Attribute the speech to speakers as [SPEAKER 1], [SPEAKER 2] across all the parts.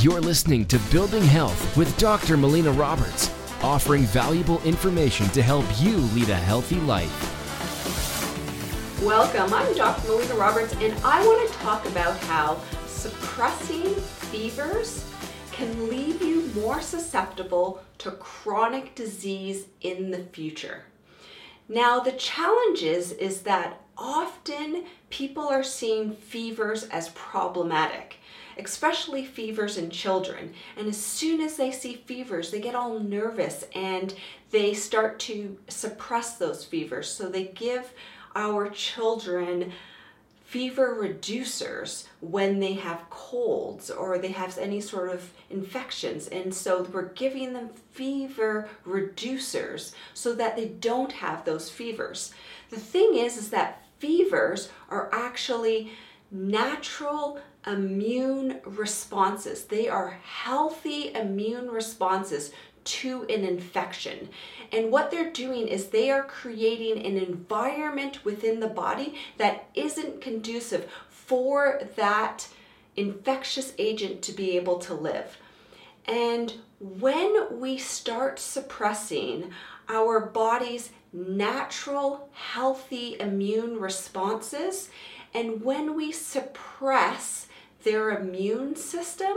[SPEAKER 1] You're listening to Building Health with Dr. Melina Roberts, offering valuable information to help you lead a healthy life.
[SPEAKER 2] Welcome, I'm Dr. Melina Roberts, and I want to talk about how suppressing fevers can leave you more susceptible to chronic disease in the future. Now, the challenge is, is that often people are seeing fevers as problematic especially fevers in children. And as soon as they see fevers, they get all nervous and they start to suppress those fevers. So they give our children fever reducers when they have colds or they have any sort of infections. And so we're giving them fever reducers so that they don't have those fevers. The thing is, is that fevers are actually natural immune responses. They are healthy immune responses to an infection. And what they're doing is they are creating an environment within the body that isn't conducive for that infectious agent to be able to live. And when we start suppressing our body's natural, healthy immune responses, and when we suppress their immune system,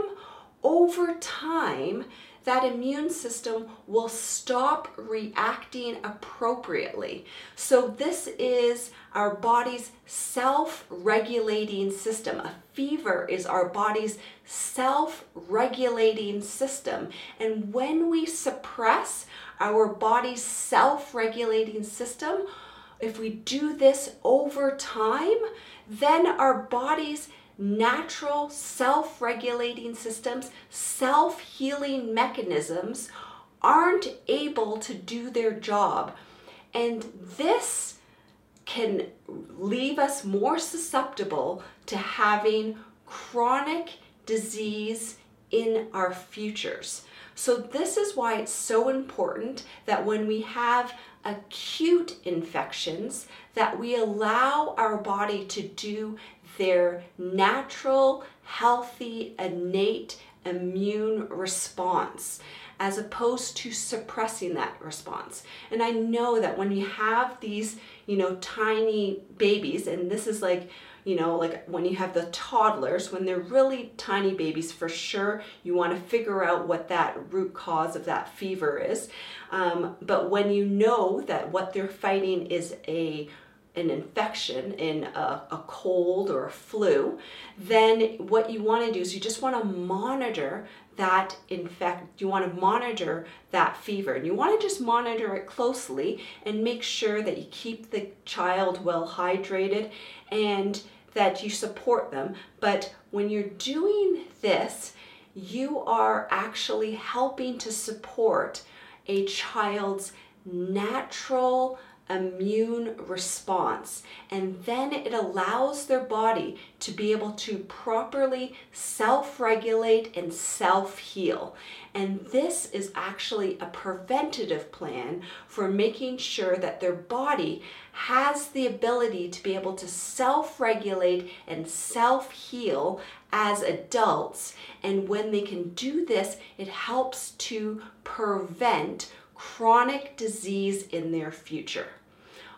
[SPEAKER 2] over time, that immune system will stop reacting appropriately. So, this is our body's self regulating system. A fever is our body's self regulating system. And when we suppress our body's self regulating system, if we do this over time, then our body's natural self regulating systems, self healing mechanisms aren't able to do their job. And this can leave us more susceptible to having chronic disease in our futures. So, this is why it's so important that when we have acute infections, that we allow our body to do their natural, healthy, innate immune response as opposed to suppressing that response. And I know that when you have these, you know, tiny babies, and this is like, you know, like when you have the toddlers, when they're really tiny babies, for sure, you want to figure out what that root cause of that fever is. Um, but when you know that what they're fighting is a an infection in a, a, cold or a flu, then what you want to do is you just want to monitor that infect you want to monitor that fever. And you want to just monitor it closely and make sure that you keep the child well hydrated and that you support them. But when you're doing this you are actually helping to support a child's natural immune response. And then it allows their body to be able to properly self regulate and self heal. And this is actually a preventative plan for making sure that their body has the ability to be able to self regulate and self heal as adults. And when they can do this, it helps to prevent chronic disease in their future.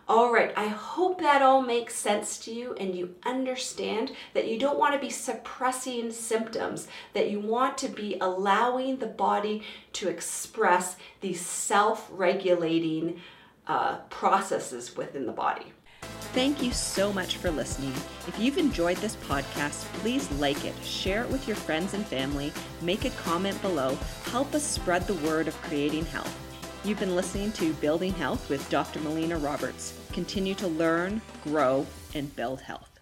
[SPEAKER 2] All right, I hope that all makes sense to you and you understand that you don't want to be suppressing symptoms, that you want to be allowing the body to express these self regulating uh, processes within the body.
[SPEAKER 3] Thank you so much for listening. If you've enjoyed this podcast, please like it, share it with your friends and family, make a comment below, help us spread the word of creating health. You've been listening to Building Health with Dr. Melina Roberts. Continue to learn, grow, and build health.